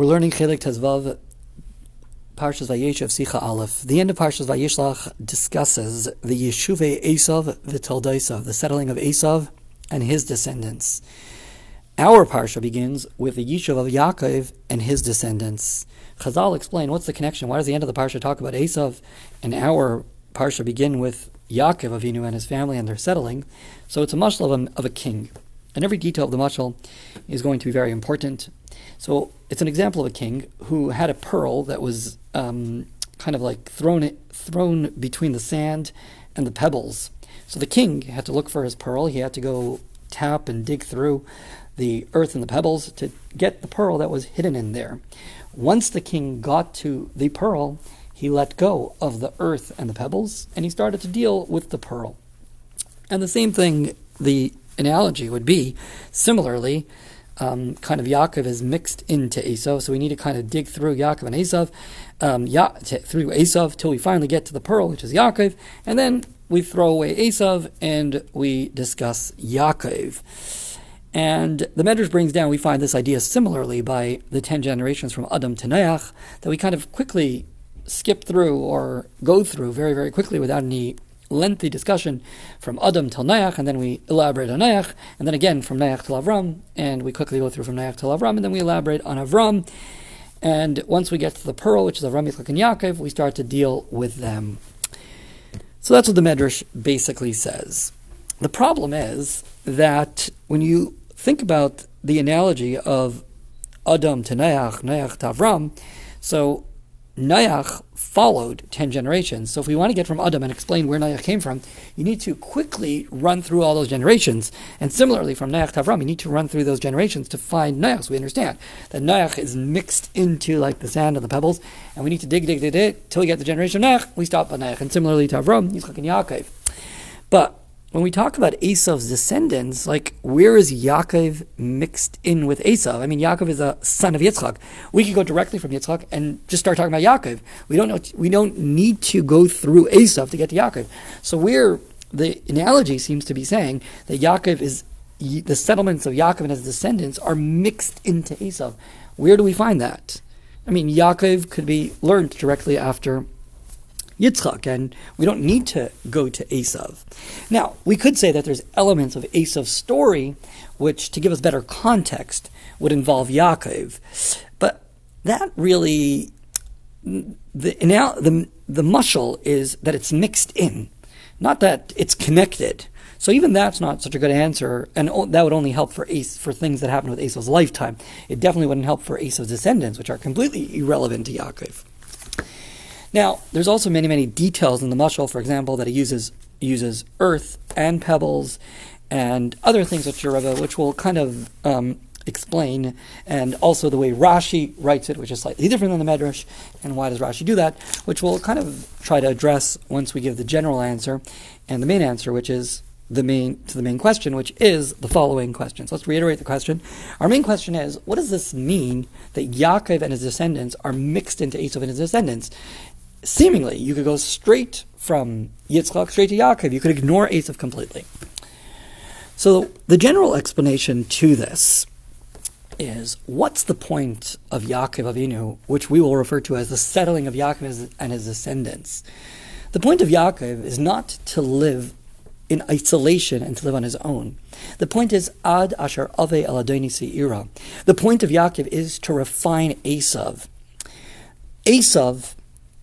We're learning Chelek Tezvav, Parshas Vayeshev Sicha Aleph. The end of Parshas Vayishlach discusses the Yeshuve Esav V'Toldoisav, the settling of Esav and his descendants. Our Parsha begins with the Yishuv of Yaakov and his descendants. Chazal explain what's the connection. Why does the end of the Parsha talk about Esav and our Parsha begin with Yaakov Avinu and his family and their settling? So it's a mashal of a, of a king. And every detail of the mashal is going to be very important. So it's an example of a king who had a pearl that was um, kind of like thrown thrown between the sand and the pebbles. So the king had to look for his pearl. He had to go tap and dig through the earth and the pebbles to get the pearl that was hidden in there. Once the king got to the pearl, he let go of the earth and the pebbles and he started to deal with the pearl. And the same thing, the analogy would be similarly, um, kind of Yaakov is mixed into Esav, so we need to kind of dig through Yaakov and Esav, um, ya- t- through Esav till we finally get to the pearl, which is Yaakov, and then we throw away Esav and we discuss Yaakov. And the Medrash brings down, we find this idea similarly by the ten generations from Adam to Noach, that we kind of quickly skip through or go through very, very quickly without any lengthy discussion from Adam till Noach, and then we elaborate on Noach, and then again from Noach till Avram, and we quickly go through from Noach till Avram, and then we elaborate on Avram. And once we get to the pearl, which is Avram, Yitzchak, and Yaakov, we start to deal with them. So that's what the Medrash basically says. The problem is that when you think about the analogy of Adam to Noach, Noach to Avram, so Noach followed 10 generations. So if we want to get from Adam and explain where Noach came from, you need to quickly run through all those generations. And similarly, from Noach to Avram, you need to run through those generations to find Noach. So we understand that Noach is mixed into like the sand and the pebbles, and we need to dig, dig, dig, dig, till we get the generation of Noach, we stop at Noach. And similarly to Avram, Yitzchak and Yaakov. But when we talk about Esav's descendants, like where is Yaakov mixed in with Esav? I mean, Yaakov is a son of Yitzchak. We could go directly from Yitzchak and just start talking about Yaakov. We don't know. We don't need to go through Esav to get to Yaakov. So where the analogy seems to be saying that Yaakov is the settlements of Yaakov and his descendants are mixed into Esav. Where do we find that? I mean, Yaakov could be learned directly after Yitzchak, and we don't need to go to Esav. Now, we could say that there's elements of Esav's story which, to give us better context, would involve Yaakov, but that really the now the the mushal is that it's mixed in, not that it's connected. So even that's not such a good answer, and that would only help for Ace for things that happened with Esav's lifetime. It definitely wouldn't help for Esav's descendants, which are completely irrelevant to Yaakov. Now, there's also many, many details in the mashal, for example, that he uses uses earth and pebbles and other things which Rebbe, which will kind of um, explain, and also the way Rashi writes it, which is slightly different than the Medrash, and why does Rashi do that, which we'll kind of try to address once we give the general answer and the main answer, which is the main to the main question, which is the following question. So let's reiterate the question. Our main question is, what does this mean that Yaakov and his descendants are mixed into Esau and his descendants? Seemingly you could go straight from Yitzchak straight to Yaakov. You could ignore Esav completely. So the general explanation to this is what's the point of Yaakov Avinu, which we will refer to as the settling of Yaakov and his descendants. The point of Yaakov is not to live in isolation and to live on his own. The point is ad asher ave aladoni seira. The point of Yaakov is to refine Esav. Esav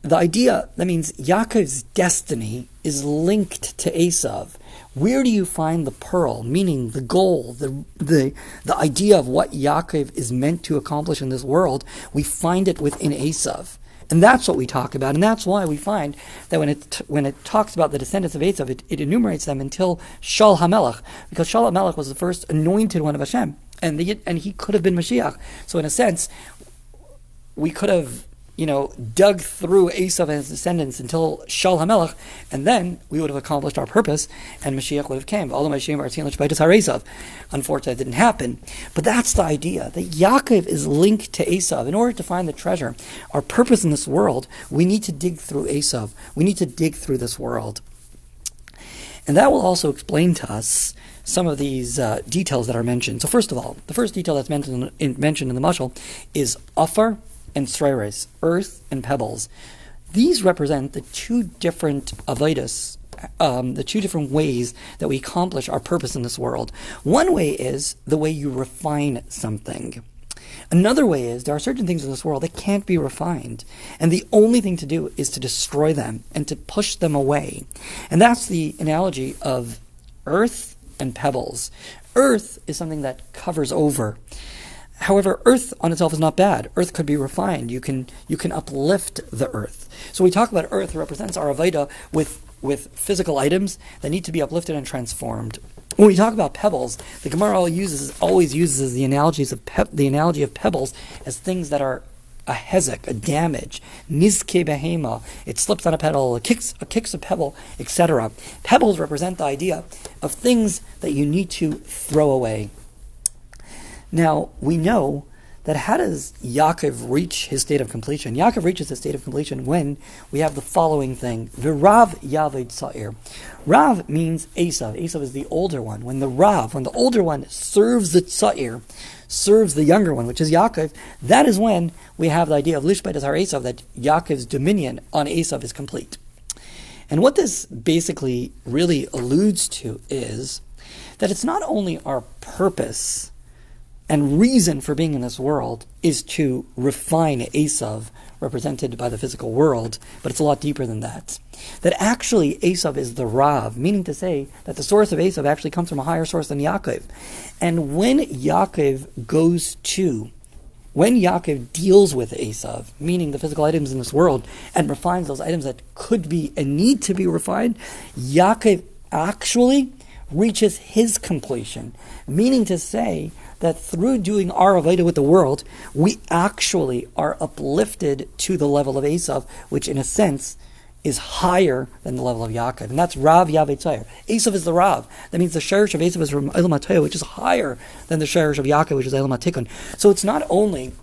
the idea that means Yaakov's destiny is linked to Esav. Where do you find the pearl, meaning the goal, the, the, the idea of what Yaakov is meant to accomplish in this world? We find it within Esav. And that's what we talk about. And that's why we find that when it, when it talks about the descendants of Esav, it, it enumerates them until Shaul HaMelech, because Shaul HaMelech was the first anointed one of Hashem. And, the, and he could have been Mashiach. So, in a sense, we could have you know, dug through Esav and his descendants until Shaul HaMelech, and then we would have accomplished our purpose, and Mashiach would have came. Unfortunately, it didn't happen. But that's the idea, that Yaakov is linked to Esav. In order to find the treasure, our purpose in this world, we need to dig through Esav. We need to dig through this world. And that will also explain to us some of these uh, details that are mentioned. So first of all, the first detail that's mentioned in, mentioned in the mashal is afar and sreires, earth and pebbles. These represent the two different avodas, um, the two different ways that we accomplish our purpose in this world. One way is the way you refine something. Another way is there are certain things in this world that can't be refined, and the only thing to do is to destroy them and to push them away. And that's the analogy of earth and pebbles. Earth is something that covers over. However, earth on itself is not bad. Earth could be refined. You can you can uplift the earth. So we talk about earth represents our Aveda with with physical items that need to be uplifted and transformed. When we talk about pebbles, the Gemara uses always uses the analogies of pe- the analogy of pebbles as things that are a hezek, a damage, nizke behema, it slips on a pebble, it kicks, it kicks a pebble, etc. Pebbles represent the idea of things that you need to throw away. Now, we know that how does Yaakov reach his state of completion? Yaakov reaches his state of completion when we have the following thing: V'Rav Yaved Sa'ir. Rav means Esav. Esav is the older one. When the Rav, when the older one serves the Sa'ir, serves the younger one, which is Yaakov, that is when we have the idea of Lishbet our Esav, that Yaakov's dominion on Esav is complete. And what this basically really alludes to is that it's not only our purpose and reason for being in this world is to refine Esav, represented by the physical world, but it's a lot deeper than that. That actually Esav is the Rav, meaning to say that the source of Esav actually comes from a higher source than Yaakov. And when Yaakov goes to, when Yaakov deals with Esav, meaning the physical items in this world, and refines those items that could be and need to be refined, Yaakov actually reaches his completion, meaning to say that through doing our Aveda with the world, we actually are uplifted to the level of Esav, which in a sense is higher than the level of Yaakov. And that's Rav Yavet Tzayir. Esav is the Rav. That means the Sherish of Esav is from Elam which is higher than the Sherish of Yaakov, which is Elam So it's not only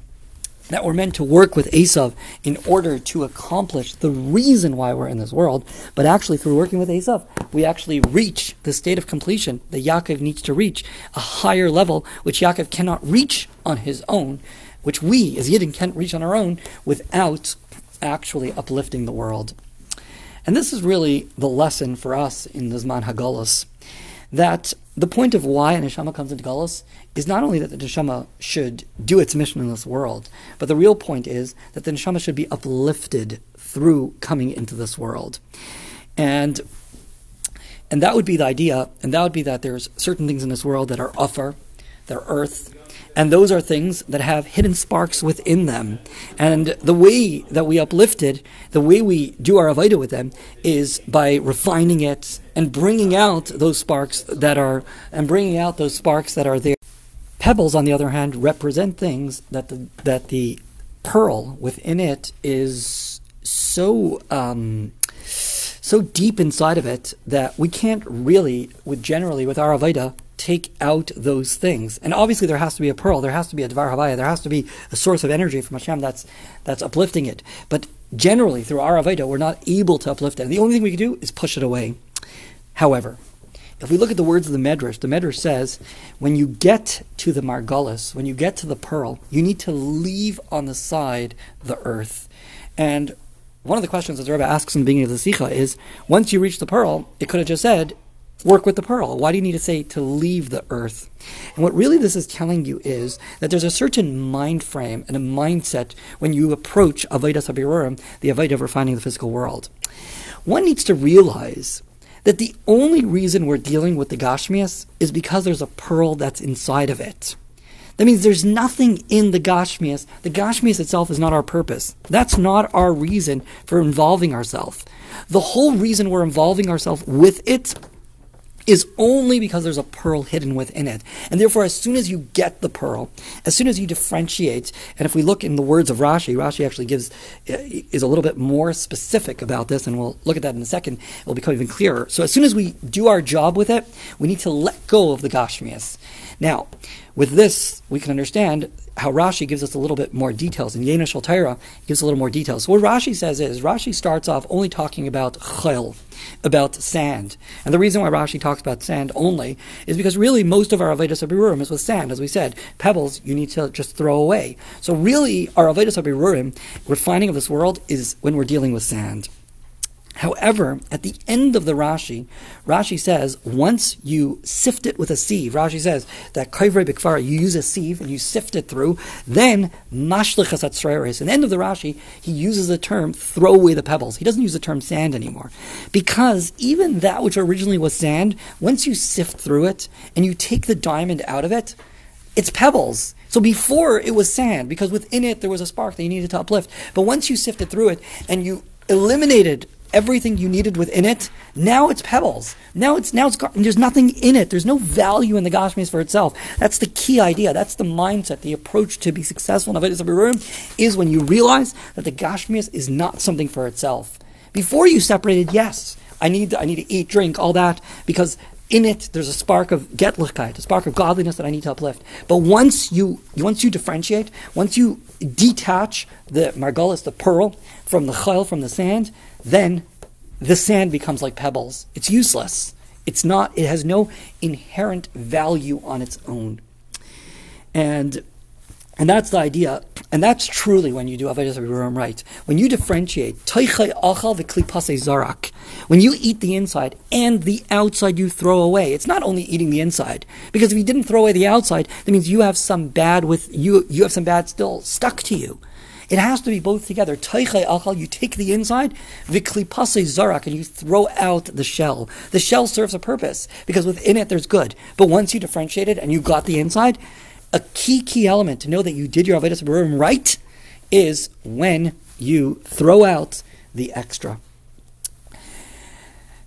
that we're meant to work with Esav in order to accomplish the reason why we're in this world, but actually through working with Esav, we actually reach the state of completion that Yaakov needs to reach, a higher level which Yaakov cannot reach on his own, which we as Yidden can't reach on our own without actually uplifting the world. And this is really the lesson for us in the Zman Hagolus, that the point of why an neshama comes into Galus is not only that the neshama should do its mission in this world, but the real point is that the neshama should be uplifted through coming into this world. And and that would be the idea, and that would be that there's certain things in this world that are offer, they're earth, and those are things that have hidden sparks within them. And the way that we uplift it, the way we do our Avaida with them, is by refining it and bringing out those sparks that are, and bringing out those sparks that are there. Pebbles, on the other hand, represent things that the, that the pearl within it is so um, so deep inside of it that we can't really, with generally with our Aveda, take out those things. And obviously, there has to be a pearl, there has to be a Dvar Havaya, there has to be a source of energy from Hashem that's, that's uplifting it. But generally, through our Aveda, we're not able to uplift it. And the only thing we can do is push it away. However, if we look at the words of the Medrash, the Medrash says, when you get to the Margulis, when you get to the pearl, you need to leave on the side the earth. And one of the questions that the Rebbe asks in the beginning of the Sikha is, once you reach the pearl, it could have just said, work with the pearl. Why do you need to say to leave the earth? And what really this is telling you is that there's a certain mind frame and a mindset when you approach Avodah Sabirurim, the Avodah of refining the physical world. One needs to realize that the only reason we're dealing with the Gashmias is because there's a pearl that's inside of it. That means there's nothing in the Gashmias. The Gashmias itself is not our purpose. That's not our reason for involving ourselves. The whole reason we're involving ourselves with it is only because there's a pearl hidden within it. And therefore, as soon as you get the pearl, as soon as you differentiate, and if we look in the words of Rashi, Rashi actually gives uh, is a little bit more specific about this, and we'll look at that in a second. It will become even clearer. So as soon as we do our job with it, we need to let go of the Gashmias. Now, with this, we can understand how Rashi gives us a little bit more details. In Yena Shaltaira, gives a little more details. So what Rashi says is, Rashi starts off only talking about chayil, about sand. And the reason why Rashi talks about sand only is because really most of our Avedis Abirurim is with sand. As we said, pebbles you need to just throw away. So really, our Avedis Abirurim, refining of this world, is when we're dealing with sand. However, at the end of the Rashi, Rashi says once you sift it with a sieve, Rashi says that kaivre bikfara, you use a sieve and you sift it through, then mashlichas atzreres. In the end of the Rashi, he uses the term throw away the pebbles. He doesn't use the term sand anymore. Because even that which originally was sand, once you sift through it and you take the diamond out of it, it's pebbles. So before it was sand, because within it there was a spark that you needed to uplift. But once you sifted through it and you eliminated everything you needed within it. Now it's pebbles. Now it's now it's there's nothing in it. There's no value in the Gashmis for itself. That's the key idea. That's the mindset. The approach to be successful in Avedis Abirurim is when you realize that the Gashmis is not something for itself. Before you separated, yes, I need I need to eat, drink, all that because in it there's a spark of getlichkeit, a spark of godliness that I need to uplift. But once you once you differentiate, once you detach the margolis, the pearl, from the chayil, from the sand, then the sand becomes like pebbles. It's useless. It's not, it has no inherent value on its own. And and that's the idea, and that's truly when you do Avodah Abirurim right. When you differentiate zarak, when you eat the inside and the outside you throw away, it's not only eating the inside. Because if you didn't throw away the outside, that means you have some bad with you. You have some bad still stuck to you. It has to be both together. achal, you take the inside, viklipase zarak, and you throw out the shell. The shell serves a purpose because within it there's good. But once you differentiate it and you got the inside, a key key element to know that you did your avodas Abirurim right is when you throw out the extra.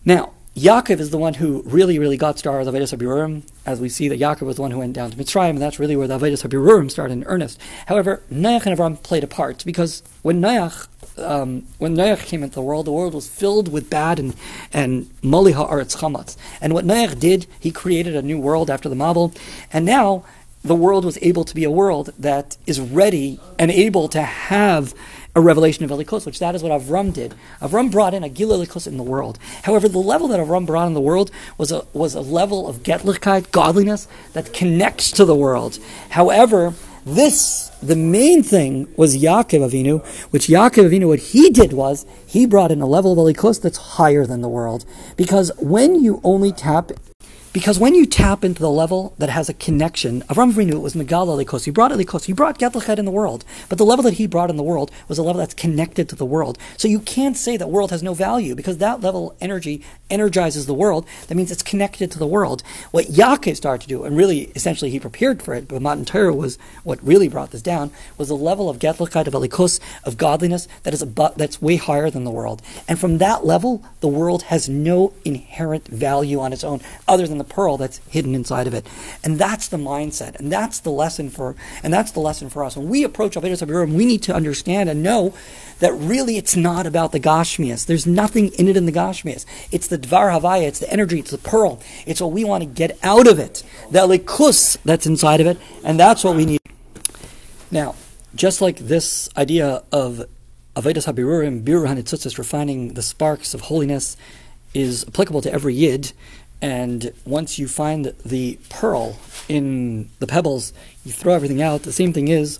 Now, Yaakov is the one who really, really got started with Avedis Habirurim, as we see that Yaakov was the one who went down to Mitzrayim, and that's really where the Avedis Habirurim started in earnest. However, Noach and Avram played a part, because when Noach, um, when Noach came into the world, the world was filled with bad and, and Moliha Aretz Chamatz. And what Noach did, he created a new world after the Mabul, and now the world was able to be a world that is ready and able to have a revelation of Elikos, which that is what Avram did. Avram brought in a Gil Elikos in the world. However, the level that Avram brought in the world was a, was a level of Getlichkeit, godliness, that connects to the world. However, this, the main thing was Yaakov Avinu, which Yaakov Avinu, what he did was, he brought in a level of Elikos that's higher than the world. Because when you only tap because when you tap into the level that has a connection, Avram Avinu it was Megal Elikos. He brought Elikos. He brought Getlechet in the world. But the level that he brought in the world was a level that's connected to the world. So you can't say that world has no value because that level energy energizes the world. That means it's connected to the world. What Yaakov started to do, and really essentially he prepared for it, but Matan Torah was what really brought this down, was a level of Getlechet, of Elikos, of godliness that is a, that's way higher than the world. And from that level, the world has no inherent value on its own other than the pearl that's hidden inside of it. And that's the mindset, and that's the lesson for, and that's the lesson for us. When we approach Avedis Abirurim, we need to understand and know that really it's not about the Gashmias. There's nothing in it in the Gashmias. It's the Dvar Havaya, it's the energy, it's the pearl. It's what we want to get out of it. The likus that's inside of it, and that's what we need. Now, just like this idea of Avedis Habirurim, Biru Hanitzutzis, refining the sparks of holiness, is applicable to every Yid, and once you find the pearl in the pebbles, you throw everything out. The same thing is,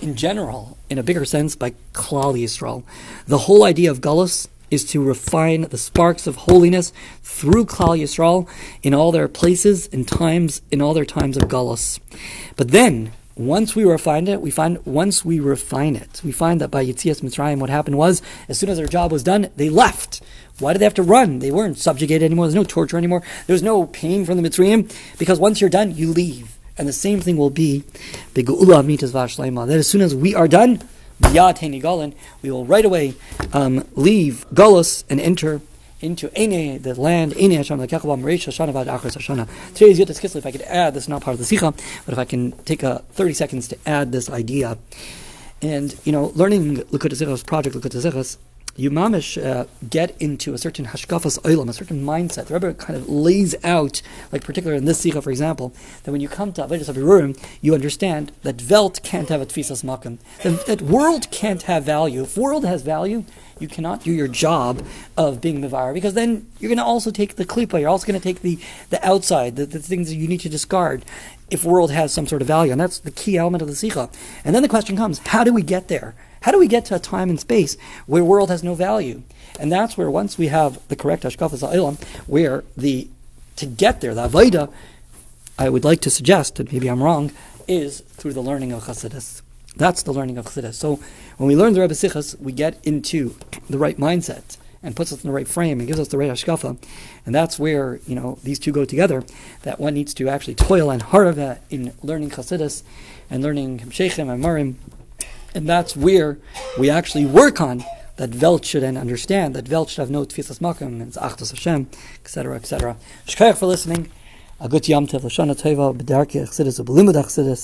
in general, in a bigger sense, by Klal Yisrael. The whole idea of Gullus is to refine the sparks of holiness through Klal Yisrael in all their places and times, in all their times of Gullus. But then, once we refine it, we find once we refine it, we find that by Yitzias Mitzrayim, what happened was, as soon as their job was done, they left. Why did they have to run? They weren't subjugated anymore. There's no torture anymore. There's no pain from the Mitzrayim because once you're done, you leave. And the same thing will be that as soon as we are done, we will right away um, leave Golos and enter into Ene, the land, Ene Hashem, the. Today is Kislev. If I could add, this is not part of the Sikha, but if I can take a 30 seconds to add this idea. And, you know, learning Sichos, project Sichos, you mamish uh, get into a certain hashkafas oilam, a certain mindset. The Rebbe kind of lays out, like particularly in this sikha, for example, that when you come to Avodah Avirurim, you understand that Welt can't have a tfisas makam. That, that world can't have value. If world has value, you cannot do your job of being Mivar because then you're going to also take the klipa, you're also going to take the, the outside, the, the things that you need to discard if world has some sort of value. And that's the key element of the Sikha. And then the question comes how do we get there? How do we get to a time and space where world has no value? And that's where once we have the correct Hashkafas Ha'ilam, where the to get there, the Avodah, I would like to suggest, and maybe I'm wrong, is through the learning of Chassidus. That's the learning of Chassidus. So when we learn the Rebbe Sichas, we get into the right mindset and puts us in the right frame and gives us the right hashkafa. And that's where, you know, these two go together, that one needs to actually toil and harava in learning Chassidus and learning Shechem and Marim and that's where we actually work on that Welt should then understand, that Welt should have no Tfisas Makam, and Achtas Hashem, etc., etc. Shkayach for listening. A good Yom Tev, Lashana Teva, B'darki Achsidis, B'limud Achsidis.